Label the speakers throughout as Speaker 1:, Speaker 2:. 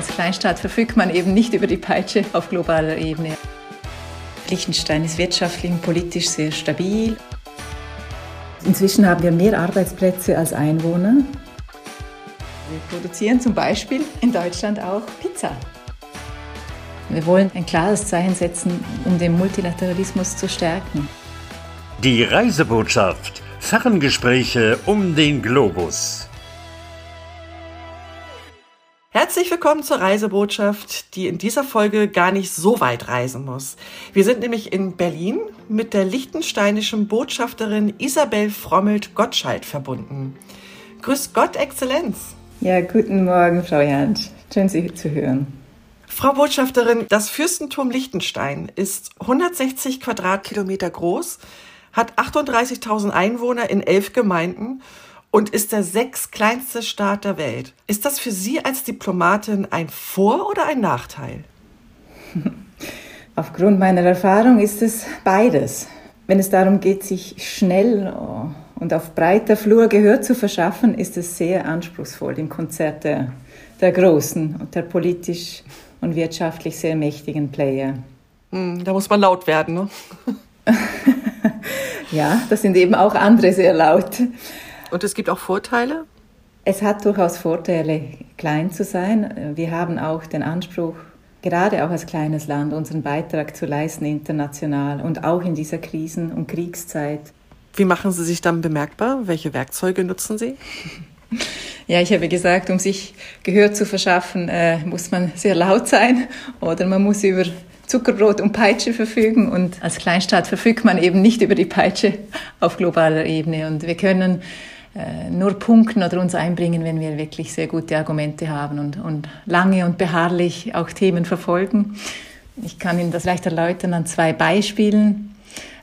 Speaker 1: Als Kleinstaat verfügt man eben nicht über die Peitsche auf globaler Ebene. Liechtenstein ist wirtschaftlich und politisch sehr stabil. Inzwischen haben wir mehr Arbeitsplätze als Einwohner. Wir produzieren zum Beispiel in Deutschland auch Pizza. Wir wollen ein klares Zeichen setzen, um den Multilateralismus zu stärken.
Speaker 2: Die Reisebotschaft. Ferngespräche um den Globus.
Speaker 3: Herzlich willkommen zur Reisebotschaft, die in dieser Folge gar nicht so weit reisen muss. Wir sind nämlich in Berlin mit der liechtensteinischen Botschafterin Isabel Frommelt-Gottschalk verbunden. Grüß Gott, Exzellenz.
Speaker 1: Ja, guten Morgen, Frau Jansch. Schön, Sie zu hören.
Speaker 3: Frau Botschafterin, das Fürstentum Liechtenstein ist 160 Quadratkilometer groß, hat 38.000 Einwohner in elf Gemeinden und ist der sechstkleinste Staat der Welt. Ist das für Sie als Diplomatin ein Vor- oder ein Nachteil?
Speaker 1: Aufgrund meiner Erfahrung ist es beides. Wenn es darum geht, sich schnell und auf breiter Flur Gehör zu verschaffen, ist es sehr anspruchsvoll im Konzert der, der großen und der politisch und wirtschaftlich sehr mächtigen Player.
Speaker 3: Hm, da muss man laut werden, ne?
Speaker 1: ja, das sind eben auch andere sehr laut.
Speaker 3: Und es gibt auch Vorteile?
Speaker 1: Es hat durchaus Vorteile, klein zu sein. Wir haben auch den Anspruch, gerade auch als kleines Land, unseren Beitrag zu leisten international und auch in dieser Krisen- und Kriegszeit.
Speaker 3: Wie machen Sie sich dann bemerkbar? Welche Werkzeuge nutzen Sie?
Speaker 1: Ja, ich habe gesagt, um sich Gehör zu verschaffen, äh, muss man sehr laut sein oder man muss über Zuckerbrot und Peitsche verfügen. Und als Kleinstaat verfügt man eben nicht über die Peitsche auf globaler Ebene. Und wir können nur punkten oder uns einbringen, wenn wir wirklich sehr gute Argumente haben und, und lange und beharrlich auch Themen verfolgen. Ich kann Ihnen das leicht erläutern an zwei Beispielen.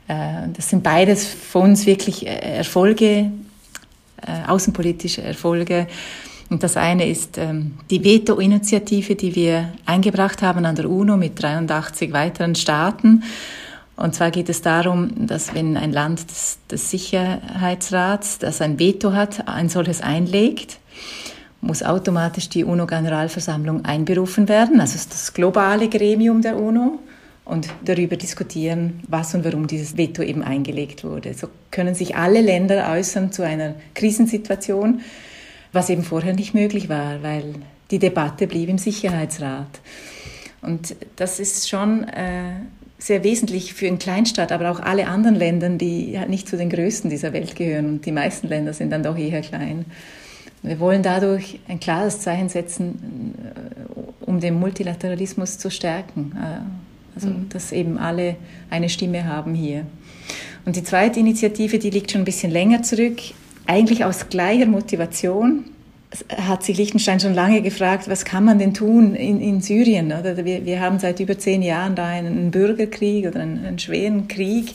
Speaker 1: Äh, das sind beides für uns wirklich äh, Erfolge, außenpolitische Erfolge. Und das eine ist ähm, die Veto-Initiative, die wir eingebracht haben an der UNO mit 83 weiteren Staaten. Und zwar geht es darum, dass wenn ein Land des, des Sicherheitsrats, das ein Veto hat, ein solches einlegt, muss automatisch die UNO-Generalversammlung einberufen werden, also das globale Gremium der UNO, und darüber diskutieren, was und warum dieses Veto eben eingelegt wurde. So können sich alle Länder äußern zu einer Krisensituation, was eben vorher nicht möglich war, weil die Debatte blieb im Sicherheitsrat. Und das ist schon äh, sehr wesentlich für einen Kleinstaat, aber auch alle anderen Länder, die nicht zu den größten dieser Welt gehören. Und die meisten Länder sind dann doch eher klein. Wir wollen dadurch ein klares Zeichen setzen, äh, um den Multilateralismus zu stärken. Äh, also, mhm. dass eben alle eine Stimme haben hier. Und die zweite Initiative, die liegt schon ein bisschen länger zurück, eigentlich aus gleicher Motivation hat sich Liechtenstein schon lange gefragt, was kann man denn tun in, in Syrien? Oder wir, wir haben seit über zehn Jahren da einen Bürgerkrieg oder einen, einen schweren Krieg.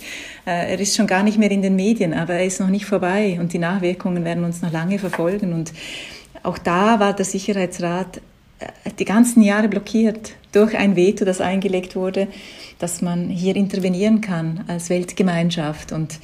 Speaker 1: Äh, er ist schon gar nicht mehr in den Medien, aber er ist noch nicht vorbei und die Nachwirkungen werden uns noch lange verfolgen. Und auch da war der Sicherheitsrat äh, die ganzen Jahre blockiert durch ein Veto, das eingelegt wurde, dass man hier intervenieren kann als Weltgemeinschaft. Und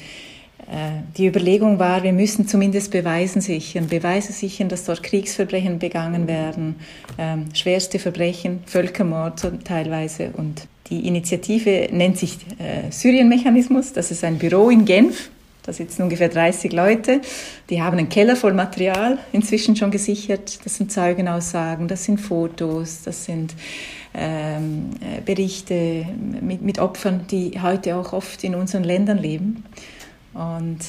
Speaker 1: die Überlegung war, wir müssen zumindest Beweisen sichern, Beweise sichern, dass dort Kriegsverbrechen begangen werden, ähm, schwerste Verbrechen, Völkermord teilweise. Und die Initiative nennt sich äh, Syrien-Mechanismus. Das ist ein Büro in Genf. Da sitzen ungefähr 30 Leute. Die haben einen Keller voll Material inzwischen schon gesichert. Das sind Zeugenaussagen, das sind Fotos, das sind ähm, äh, Berichte mit, mit Opfern, die heute auch oft in unseren Ländern leben. Und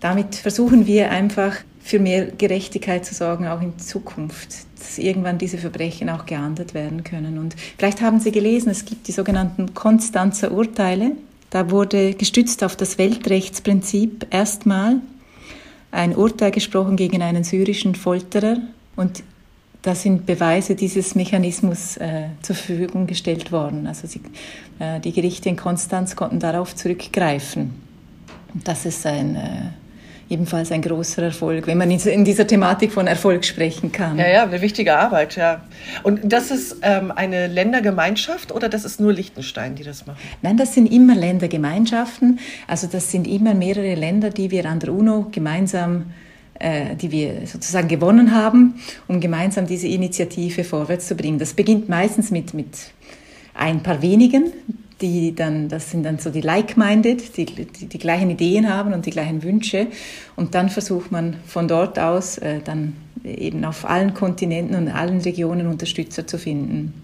Speaker 1: damit versuchen wir einfach für mehr Gerechtigkeit zu sorgen, auch in Zukunft, dass irgendwann diese Verbrechen auch geahndet werden können. Und vielleicht haben Sie gelesen, es gibt die sogenannten Konstanzer Urteile. Da wurde gestützt auf das Weltrechtsprinzip erstmal ein Urteil gesprochen gegen einen syrischen Folterer. Und da sind Beweise dieses Mechanismus äh, zur Verfügung gestellt worden. Also sie, äh, die Gerichte in Konstanz konnten darauf zurückgreifen. Das ist ein, äh, ebenfalls ein großer Erfolg, wenn man in dieser Thematik von Erfolg sprechen kann.
Speaker 3: Ja, ja, eine wichtige Arbeit, ja. Und das ist ähm, eine Ländergemeinschaft oder das ist nur Liechtenstein, die das machen?
Speaker 1: Nein, das sind immer Ländergemeinschaften. Also das sind immer mehrere Länder, die wir an der UNO gemeinsam äh, die wir sozusagen gewonnen haben, um gemeinsam diese Initiative vorwärts zu bringen. Das beginnt meistens mit, mit ein paar wenigen, die dann, das sind dann so die like-minded, die, die, die gleichen Ideen haben und die gleichen Wünsche. Und dann versucht man von dort aus äh, dann eben auf allen Kontinenten und allen Regionen Unterstützer zu finden.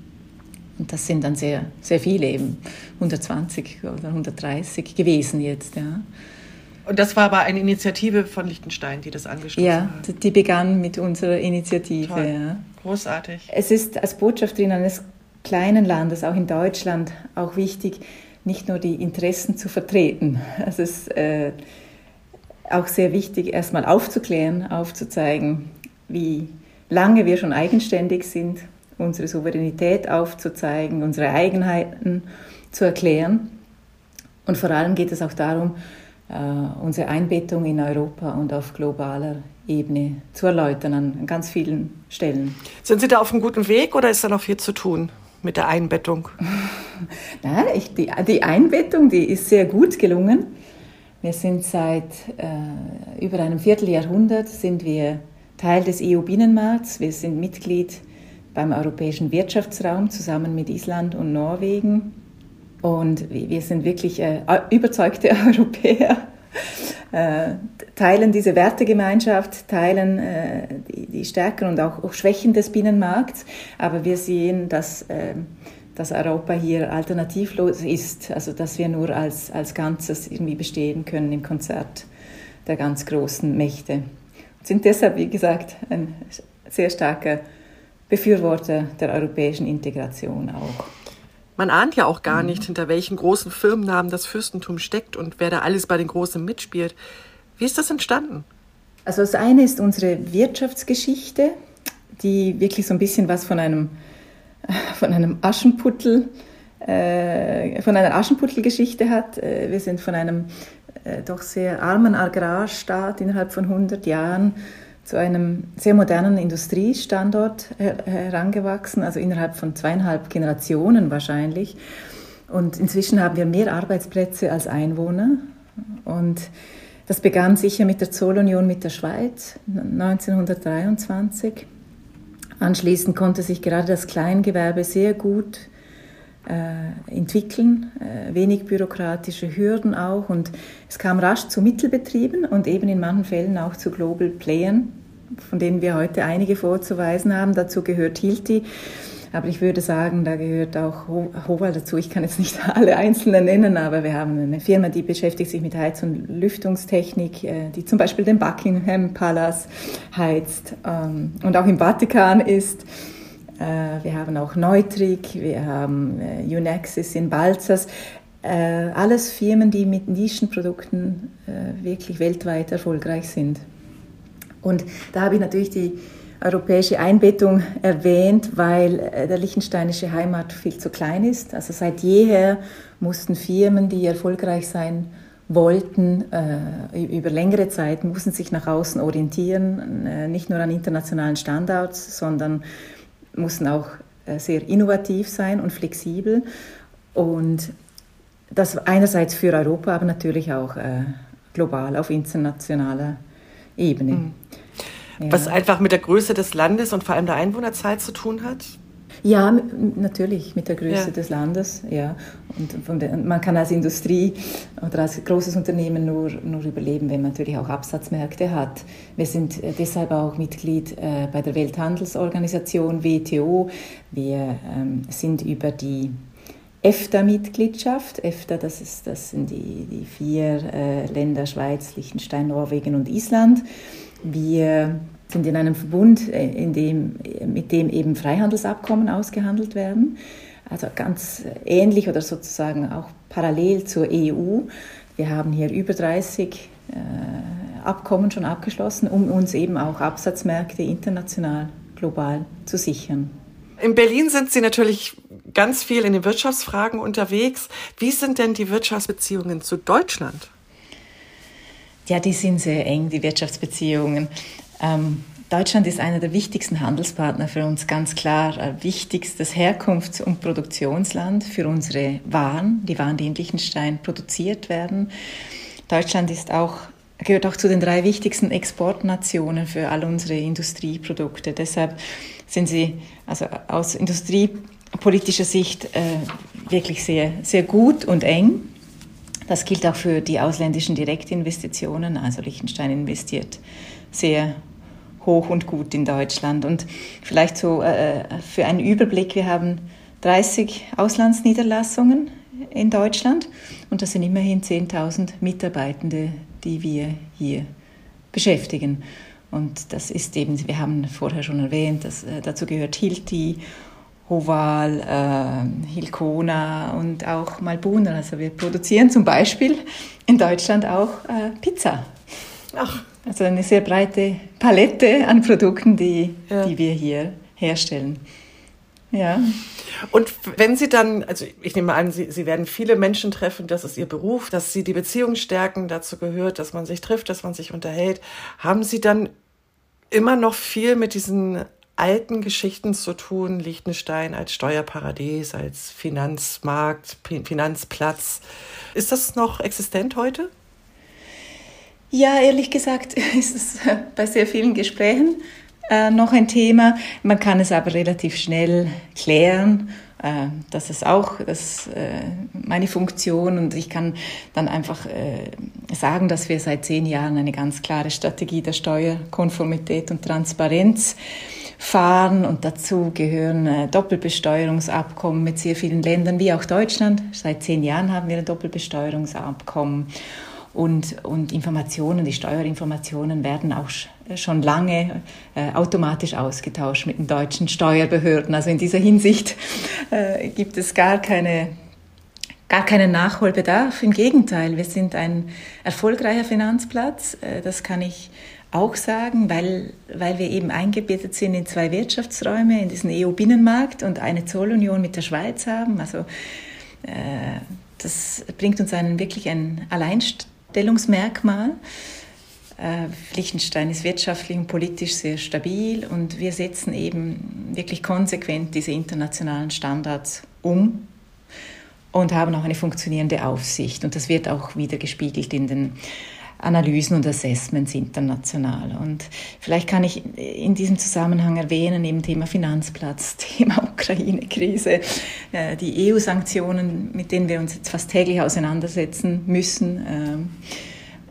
Speaker 1: Und das sind dann sehr, sehr viele eben, 120 oder 130 gewesen jetzt, ja.
Speaker 3: Und das war aber eine Initiative von Liechtenstein, die das angestoßen
Speaker 1: ja,
Speaker 3: hat.
Speaker 1: Ja, die begann mit unserer Initiative.
Speaker 3: Toll.
Speaker 1: Ja.
Speaker 3: Großartig.
Speaker 1: Es ist als Botschafterin eines kleinen Landes, auch in Deutschland, auch wichtig, nicht nur die Interessen zu vertreten. Also es ist äh, auch sehr wichtig, erstmal aufzuklären, aufzuzeigen, wie lange wir schon eigenständig sind, unsere Souveränität aufzuzeigen, unsere Eigenheiten zu erklären. Und vor allem geht es auch darum, äh, unsere Einbettung in Europa und auf globaler Ebene zu erläutern an ganz vielen Stellen.
Speaker 3: Sind Sie da auf einem guten Weg oder ist da noch viel zu tun? Mit der Einbettung?
Speaker 1: Nein, ich, die, die Einbettung, die ist sehr gut gelungen. Wir sind seit äh, über einem Vierteljahrhundert sind wir Teil des EU-Binnenmarkts. Wir sind Mitglied beim Europäischen Wirtschaftsraum zusammen mit Island und Norwegen. Und wir sind wirklich äh, überzeugte Europäer, äh, teilen diese Wertegemeinschaft, teilen äh, die, die, Stärken und auch, auch, Schwächen des Binnenmarkts. Aber wir sehen, dass, äh, dass Europa hier alternativlos ist, also dass wir nur als, als Ganzes irgendwie bestehen können im Konzert der ganz großen Mächte. Und sind deshalb, wie gesagt, ein sehr starker Befürworter der europäischen Integration auch.
Speaker 3: Man ahnt ja auch gar nicht, hinter welchen großen Firmennamen das Fürstentum steckt und wer da alles bei den Großen mitspielt. Wie ist das entstanden?
Speaker 1: Also das eine ist unsere Wirtschaftsgeschichte, die wirklich so ein bisschen was von einem, von einem Aschenputtel, äh, von einer Aschenputtelgeschichte hat. Äh, wir sind von einem äh, doch sehr armen Agrarstaat innerhalb von 100 Jahren zu einem sehr modernen Industriestandort herangewachsen, also innerhalb von zweieinhalb Generationen wahrscheinlich. Und inzwischen haben wir mehr Arbeitsplätze als Einwohner. Und das begann sicher mit der Zollunion mit der Schweiz 1923. Anschließend konnte sich gerade das Kleingewerbe sehr gut äh, entwickeln, äh, wenig bürokratische Hürden auch und es kam rasch zu Mittelbetrieben und eben in manchen Fällen auch zu Global Playern, von denen wir heute einige vorzuweisen haben. Dazu gehört Hilti, aber ich würde sagen, da gehört auch Hoval dazu. Ich kann jetzt nicht alle einzelnen nennen, aber wir haben eine Firma, die beschäftigt sich mit Heiz- und Lüftungstechnik, äh, die zum Beispiel den Buckingham Palace heizt ähm, und auch im Vatikan ist. Äh, wir haben auch Neutrik, wir haben äh, Unaxis in Balzers. Alles Firmen, die mit Nischenprodukten wirklich weltweit erfolgreich sind. Und da habe ich natürlich die europäische Einbettung erwähnt, weil äh, der liechtensteinische Heimat viel zu klein ist. Also seit jeher mussten Firmen, die erfolgreich sein wollten, äh, über längere Zeit, mussten sich nach außen orientieren, äh, nicht nur an internationalen Standards, sondern mussten auch sehr innovativ sein und flexibel. Und das einerseits für Europa, aber natürlich auch global auf internationaler Ebene. Mhm.
Speaker 3: Ja. Was einfach mit der Größe des Landes und vor allem der Einwohnerzahl zu tun hat?
Speaker 1: Ja, natürlich mit der Größe ja. des Landes, ja. Und der, man kann als Industrie oder als großes Unternehmen nur, nur überleben, wenn man natürlich auch Absatzmärkte hat. Wir sind äh, deshalb auch Mitglied äh, bei der Welthandelsorganisation WTO. Wir ähm, sind über die EFTA-Mitgliedschaft. EFTA, das, ist, das sind die, die vier äh, Länder Schweiz, Liechtenstein, Norwegen und Island. Wir sind in einem Verbund, äh, in dem, mit dem eben Freihandelsabkommen ausgehandelt werden. Also ganz ähnlich oder sozusagen auch parallel zur EU. Wir haben hier über 30 äh, Abkommen schon abgeschlossen, um uns eben auch Absatzmärkte international, global zu sichern.
Speaker 3: In Berlin sind Sie natürlich ganz viel in den Wirtschaftsfragen unterwegs. Wie sind denn die Wirtschaftsbeziehungen zu Deutschland?
Speaker 1: Ja, die sind sehr eng, die Wirtschaftsbeziehungen. Ähm, Deutschland ist einer der wichtigsten Handelspartner für uns, ganz klar. Wichtigstes Herkunfts- und Produktionsland für unsere Waren, die Waren, die in Liechtenstein produziert werden. Deutschland ist auch gehört auch zu den drei wichtigsten Exportnationen für all unsere Industrieprodukte. Deshalb sind sie also aus industriepolitischer Sicht äh, wirklich sehr, sehr gut und eng. Das gilt auch für die ausländischen Direktinvestitionen. Also Liechtenstein investiert sehr hoch und gut in Deutschland. Und vielleicht so äh, für einen Überblick, wir haben 30 Auslandsniederlassungen in Deutschland und das sind immerhin 10.000 Mitarbeitende, die wir hier beschäftigen. Und das ist eben, wir haben vorher schon erwähnt, dass, äh, dazu gehört Hilti, Hoval, äh, Hilkona und auch Malbuner. Also wir produzieren zum Beispiel in Deutschland auch äh, Pizza. Ach. Also eine sehr breite Palette an Produkten, die, ja. die wir hier herstellen.
Speaker 3: Ja. Und wenn Sie dann, also ich nehme an, Sie, Sie werden viele Menschen treffen, das ist Ihr Beruf, dass Sie die Beziehung stärken, dazu gehört, dass man sich trifft, dass man sich unterhält. Haben Sie dann immer noch viel mit diesen alten Geschichten zu tun, Liechtenstein als Steuerparadies, als Finanzmarkt, Finanzplatz. Ist das noch existent heute?
Speaker 1: Ja, ehrlich gesagt ist es bei sehr vielen Gesprächen äh, noch ein Thema. Man kann es aber relativ schnell klären. Äh, das ist auch das, äh, meine Funktion und ich kann dann einfach äh, sagen, dass wir seit zehn Jahren eine ganz klare Strategie der Steuerkonformität und Transparenz fahren und dazu gehören äh, Doppelbesteuerungsabkommen mit sehr vielen Ländern wie auch Deutschland. Seit zehn Jahren haben wir ein Doppelbesteuerungsabkommen und, und Informationen, die Steuerinformationen werden auch schon lange äh, automatisch ausgetauscht mit den deutschen Steuerbehörden. Also in dieser Hinsicht äh, gibt es gar keine gar keinen Nachholbedarf. Im Gegenteil, wir sind ein erfolgreicher Finanzplatz. Äh, das kann ich auch sagen, weil, weil wir eben eingebettet sind in zwei Wirtschaftsräume, in diesen EU-Binnenmarkt und eine Zollunion mit der Schweiz haben. Also äh, das bringt uns einen wirklich ein Alleinstellungsmerkmal. Äh, Liechtenstein ist wirtschaftlich und politisch sehr stabil und wir setzen eben wirklich konsequent diese internationalen Standards um und haben auch eine funktionierende Aufsicht. Und das wird auch wieder gespiegelt in den Analysen und Assessments international. Und vielleicht kann ich in diesem Zusammenhang erwähnen, eben Thema Finanzplatz, Thema Ukraine-Krise, äh, die EU-Sanktionen, mit denen wir uns jetzt fast täglich auseinandersetzen müssen. Ähm,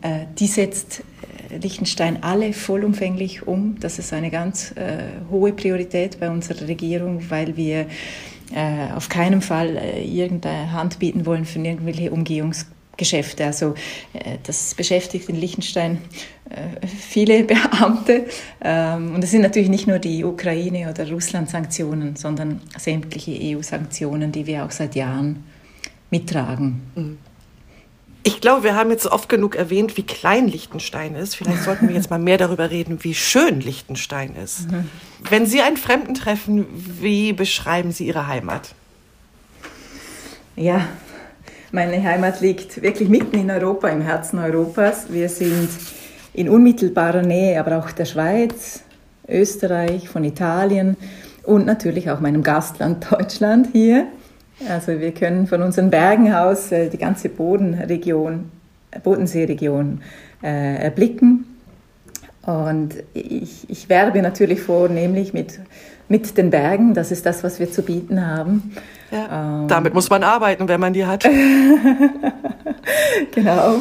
Speaker 1: äh, die setzt Liechtenstein alle vollumfänglich um. Das ist eine ganz äh, hohe Priorität bei unserer Regierung, weil wir äh, auf keinen Fall äh, irgendeine Hand bieten wollen für irgendwelche Umgehungsgeschäfte. Also äh, das beschäftigt in Liechtenstein äh, viele Beamte. Ähm, und es sind natürlich nicht nur die Ukraine- oder Russland-Sanktionen, sondern sämtliche EU-Sanktionen, die wir auch seit Jahren mittragen.
Speaker 3: Mhm. Ich glaube, wir haben jetzt oft genug erwähnt, wie klein Liechtenstein ist. Vielleicht sollten wir jetzt mal mehr darüber reden, wie schön Liechtenstein ist. Mhm. Wenn Sie einen Fremden treffen, wie beschreiben Sie Ihre Heimat?
Speaker 1: Ja, meine Heimat liegt wirklich mitten in Europa, im Herzen Europas. Wir sind in unmittelbarer Nähe, aber auch der Schweiz, Österreich, von Italien und natürlich auch meinem Gastland Deutschland hier. Also wir können von unseren Bergen aus äh, die ganze Bodenregion, Bodenseeregion äh, erblicken. Und ich, ich werbe natürlich vornehmlich mit, mit den Bergen. Das ist das, was wir zu bieten haben.
Speaker 3: Ja, ähm, damit muss man arbeiten, wenn man die hat.
Speaker 1: genau.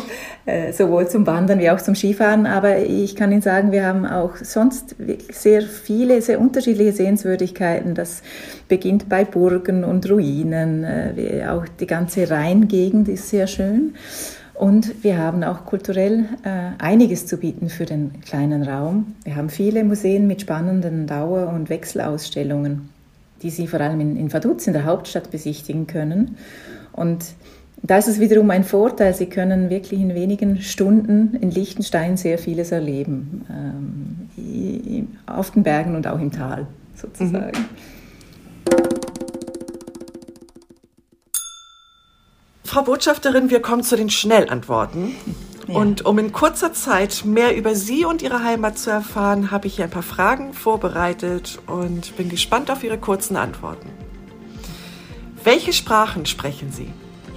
Speaker 1: Äh, sowohl zum Wandern wie auch zum Skifahren. Aber ich kann Ihnen sagen, wir haben auch sonst sehr viele, sehr unterschiedliche Sehenswürdigkeiten. Das beginnt bei Burgen und Ruinen. Äh, auch die ganze Rheingegend ist sehr schön. Und wir haben auch kulturell äh, einiges zu bieten für den kleinen Raum. Wir haben viele Museen mit spannenden Dauer- und Wechselausstellungen, die Sie vor allem in, in Vaduz, in der Hauptstadt, besichtigen können. Und da ist es wiederum ein Vorteil, Sie können wirklich in wenigen Stunden in Liechtenstein sehr vieles erleben, ähm, auf den Bergen und auch im Tal sozusagen. Mhm.
Speaker 3: Frau Botschafterin, wir kommen zu den Schnellantworten. Ja. Und um in kurzer Zeit mehr über Sie und Ihre Heimat zu erfahren, habe ich hier ein paar Fragen vorbereitet und bin gespannt auf Ihre kurzen Antworten. Welche Sprachen sprechen Sie?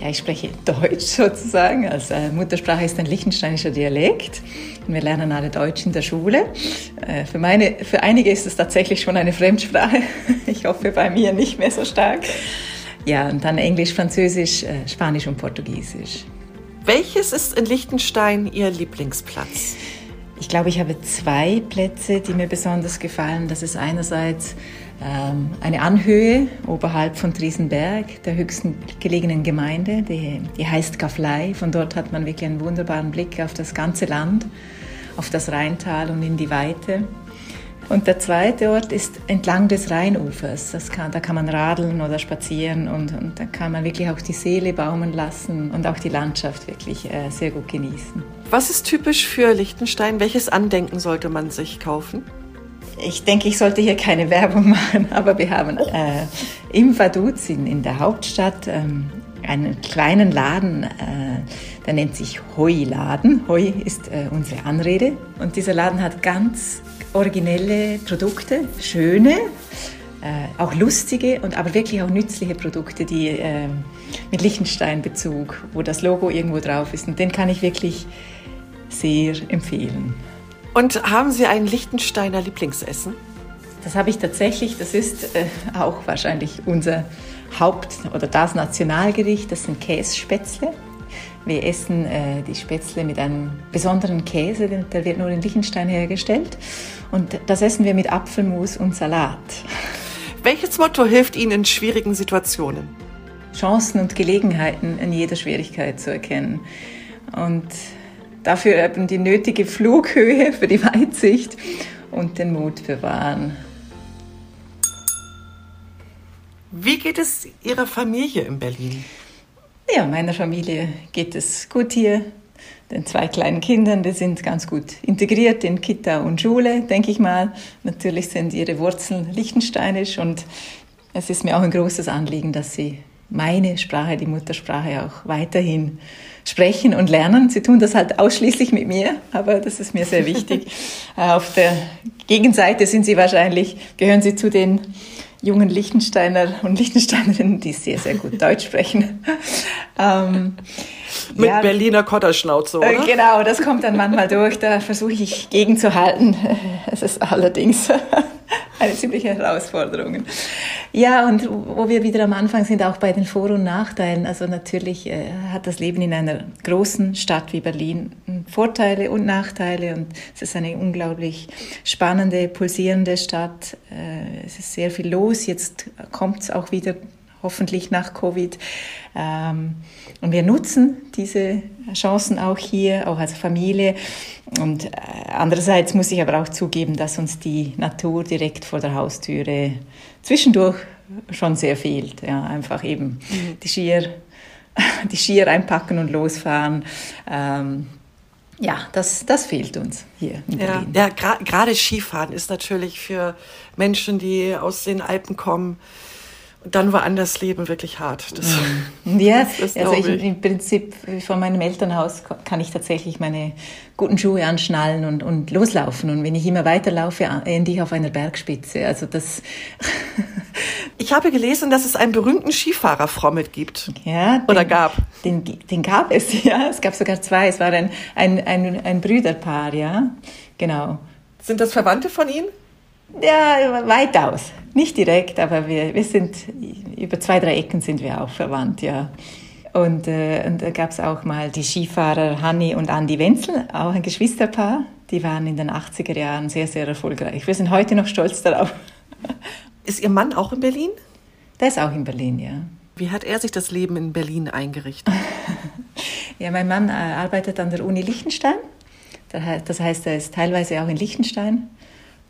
Speaker 1: Ja, ich spreche Deutsch sozusagen. Also Muttersprache ist ein liechtensteinischer Dialekt. Wir lernen alle Deutsch in der Schule. Äh, für, meine, für einige ist es tatsächlich schon eine Fremdsprache. Ich hoffe bei mir nicht mehr so stark. Ja, und dann Englisch, Französisch, äh, Spanisch und Portugiesisch.
Speaker 3: Welches ist in Liechtenstein Ihr Lieblingsplatz?
Speaker 1: Ich glaube, ich habe zwei Plätze, die mir besonders gefallen. Das ist einerseits ähm, eine Anhöhe oberhalb von Triesenberg, der höchsten gelegenen Gemeinde, die, die heißt Gaflei. Von dort hat man wirklich einen wunderbaren Blick auf das ganze Land, auf das Rheintal und in die Weite. Und der zweite Ort ist entlang des Rheinufers. Kann, da kann man radeln oder spazieren und, und, da kann man wirklich auch die Seele baumen lassen und auch die Landschaft wirklich äh, sehr gut genießen.
Speaker 3: Was ist typisch für Liechtenstein? Welches Andenken sollte man sich kaufen?
Speaker 1: Ich denke, ich sollte hier keine Werbung machen, aber wir haben äh, im Vaduz in, in der Hauptstadt ähm, einen kleinen Laden, äh, der nennt sich Hoi-Laden. Hoi ist äh, unsere Anrede und dieser Laden hat ganz originelle Produkte, schöne, äh, auch lustige und aber wirklich auch nützliche Produkte, die äh, mit Liechtenstein-Bezug, wo das Logo irgendwo drauf ist. Und den kann ich wirklich sehr empfehlen.
Speaker 3: Und haben Sie ein Liechtensteiner Lieblingsessen?
Speaker 1: Das habe ich tatsächlich. Das ist äh, auch wahrscheinlich unser Haupt- oder das Nationalgericht. Das sind Kässpätzle. Wir essen äh, die Spätzle mit einem besonderen Käse, der wird nur in Liechtenstein hergestellt. Und das essen wir mit Apfelmus und Salat.
Speaker 3: Welches Motto hilft Ihnen in schwierigen Situationen?
Speaker 1: Chancen und Gelegenheiten in jeder Schwierigkeit zu erkennen. Und dafür eben die nötige Flughöhe für die Weitsicht und den Mut bewahren.
Speaker 3: Wie geht es Ihrer Familie in Berlin?
Speaker 1: Ja, meiner Familie geht es gut hier. Den zwei kleinen Kindern, die sind ganz gut integriert in Kita und Schule, denke ich mal. Natürlich sind ihre Wurzeln liechtensteinisch und es ist mir auch ein großes Anliegen, dass sie meine Sprache, die Muttersprache, auch weiterhin sprechen und lernen. Sie tun das halt ausschließlich mit mir, aber das ist mir sehr wichtig. Äh, auf der Gegenseite sind sie wahrscheinlich, gehören sie zu den jungen Liechtensteiner und Liechtensteinerinnen, die sehr, sehr gut Deutsch sprechen. ähm,
Speaker 3: Mit ja, Berliner Kotterschnauze, oder?
Speaker 1: Äh, genau, das kommt dann manchmal durch. Da versuche ich gegenzuhalten. Es ist allerdings eine ziemliche Herausforderung. Ja, und wo wir wieder am Anfang sind, auch bei den Vor- und Nachteilen. Also natürlich äh, hat das Leben in einer großen Stadt wie Berlin Vorteile und Nachteile. Und es ist eine unglaublich spannende, pulsierende Stadt. Äh, es ist sehr viel los. Jetzt kommt es auch wieder hoffentlich nach Covid. Ähm, und wir nutzen diese Chancen auch hier, auch als Familie. Und äh, andererseits muss ich aber auch zugeben, dass uns die Natur direkt vor der Haustüre zwischendurch schon sehr fehlt. Ja, einfach eben mhm. die Skier, die Skier einpacken und losfahren. Ähm, ja, das, das fehlt uns hier in Berlin.
Speaker 3: Ja, ja gerade Skifahren ist natürlich für Menschen, die aus den Alpen kommen, dann woanders leben wirklich hart.
Speaker 1: Das, ja, das also ich, ich. im Prinzip von meinem Elternhaus kann ich tatsächlich meine guten Schuhe anschnallen und, und loslaufen. Und wenn ich immer weiterlaufe, ende ich auf einer Bergspitze. Also das.
Speaker 3: ich habe gelesen, dass es einen berühmten Skifahrer Frommet gibt.
Speaker 1: Ja. Den,
Speaker 3: Oder gab.
Speaker 1: Den, den gab es, ja. Es gab sogar zwei. Es war ein, ein, ein, ein Brüderpaar, ja. Genau.
Speaker 3: Sind das Verwandte von Ihnen?
Speaker 1: Ja, weitaus. Nicht direkt, aber wir, wir sind, über zwei, drei Ecken sind wir auch verwandt, ja. Und, äh, und da gab es auch mal die Skifahrer Hanni und Andi Wenzel, auch ein Geschwisterpaar. Die waren in den 80er Jahren sehr, sehr erfolgreich. Wir sind heute noch stolz darauf.
Speaker 3: Ist Ihr Mann auch in Berlin?
Speaker 1: Der ist auch in Berlin, ja.
Speaker 3: Wie hat er sich das Leben in Berlin eingerichtet?
Speaker 1: ja, mein Mann äh, arbeitet an der Uni Liechtenstein. Das heißt, er ist teilweise auch in Liechtenstein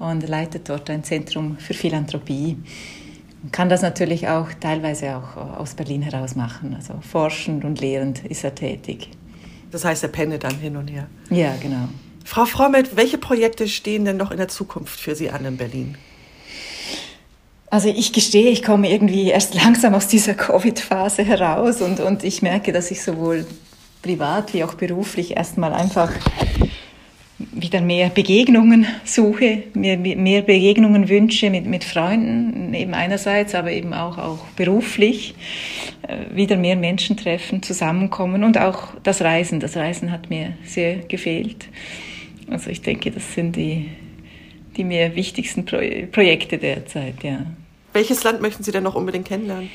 Speaker 1: und leitet dort ein Zentrum für Philanthropie. Man kann das natürlich auch teilweise auch aus Berlin heraus machen. Also forschend und lehrend ist er tätig.
Speaker 3: Das heißt, er pendelt dann hin und her.
Speaker 1: Ja, genau.
Speaker 3: Frau Frommet, welche Projekte stehen denn noch in der Zukunft für Sie an in Berlin?
Speaker 1: Also ich gestehe, ich komme irgendwie erst langsam aus dieser Covid-Phase heraus und, und ich merke, dass ich sowohl privat wie auch beruflich erstmal einfach wieder mehr Begegnungen suche, mehr, mehr Begegnungen wünsche mit, mit Freunden, eben einerseits, aber eben auch, auch beruflich, äh, wieder mehr Menschen treffen, zusammenkommen und auch das Reisen. Das Reisen hat mir sehr gefehlt. Also ich denke, das sind die, die mir wichtigsten Pro Projekte derzeit, ja.
Speaker 3: Welches Land möchten Sie denn noch unbedingt kennenlernen?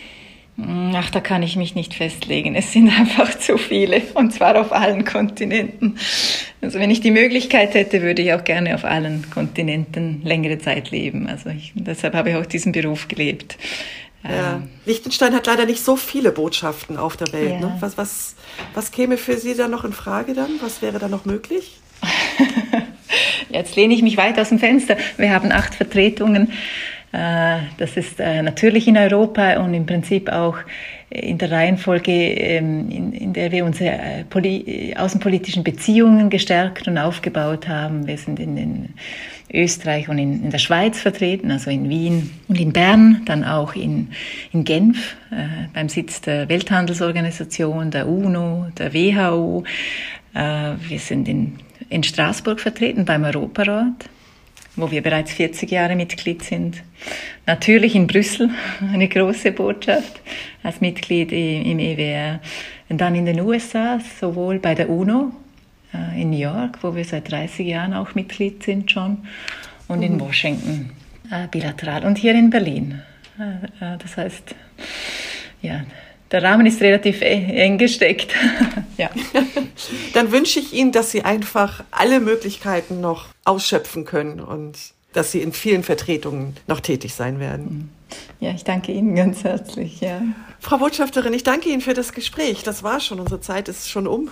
Speaker 1: Ach, da kann ich mich nicht festlegen. Es sind einfach zu viele und zwar auf allen Kontinenten. Also wenn ich die Möglichkeit hätte, würde ich auch gerne auf allen Kontinenten längere Zeit leben. Also ich, deshalb habe ich auch diesen Beruf gelebt.
Speaker 3: Ja. Ähm, Liechtenstein hat leider nicht so viele Botschaften auf der Welt. Ja. Ne? Was, was, was käme für Sie da noch in Frage dann? Was wäre da noch möglich?
Speaker 1: Jetzt lehne ich mich weit aus dem Fenster. Wir haben acht Vertretungen äh, das ist äh, natürlich in Europa und im Prinzip auch in der Reihenfolge, ähm, in der wir unsere äh, außenpolitischen Beziehungen gestärkt und aufgebaut haben. Wir sind in Österreich und in der Schweiz vertreten, also in Wien und in Bern, dann auch in, Genf beim Sitz der Welthandelsorganisation, der UNO, der WHO. Wir sind in, in Straßburg vertreten beim Europarat wo wir bereits 40 Jahre Mitglied sind. Natürlich in Brüssel, eine große Botschaft als Mitglied im EWR. Und dann in den USA, sowohl bei der UNO äh, in New York, wo wir seit 30 Jahren auch Mitglied sind schon, und in mhm. Washington äh, bilateral und hier in Berlin. Äh, das heißt, ja, der Rahmen ist relativ eng gesteckt. ja.
Speaker 3: Dann wünsche ich Ihnen, dass Sie einfach alle Möglichkeiten noch ausschöpfen können und dass Sie in vielen Vertretungen noch tätig sein werden.
Speaker 1: Ja, ich danke Ihnen ganz herzlich. Ja.
Speaker 3: Frau Botschafterin, ich danke Ihnen für das Gespräch. Das war schon, unsere Zeit ist schon um.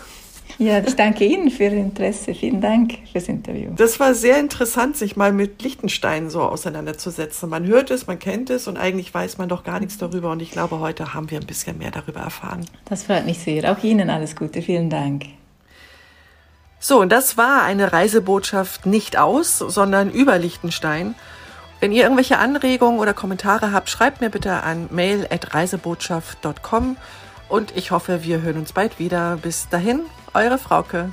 Speaker 1: Ja, ich danke Ihnen für Ihr Interesse. Vielen Dank fürs Interview.
Speaker 3: Das war sehr interessant, sich mal mit Liechtenstein so auseinanderzusetzen. Man hört es, man kennt es und eigentlich weiß man doch gar nichts darüber. Und ich glaube, heute haben wir ein bisschen mehr darüber erfahren.
Speaker 1: Das freut mich sehr. Auch Ihnen alles Gute. Vielen Dank.
Speaker 3: So, und das war eine Reisebotschaft nicht aus, sondern über Liechtenstein. Wenn ihr irgendwelche Anregungen oder Kommentare habt, schreibt mir bitte an mail.reisebotschaft.com und ich hoffe, wir hören uns bald wieder. Bis dahin, eure Frauke.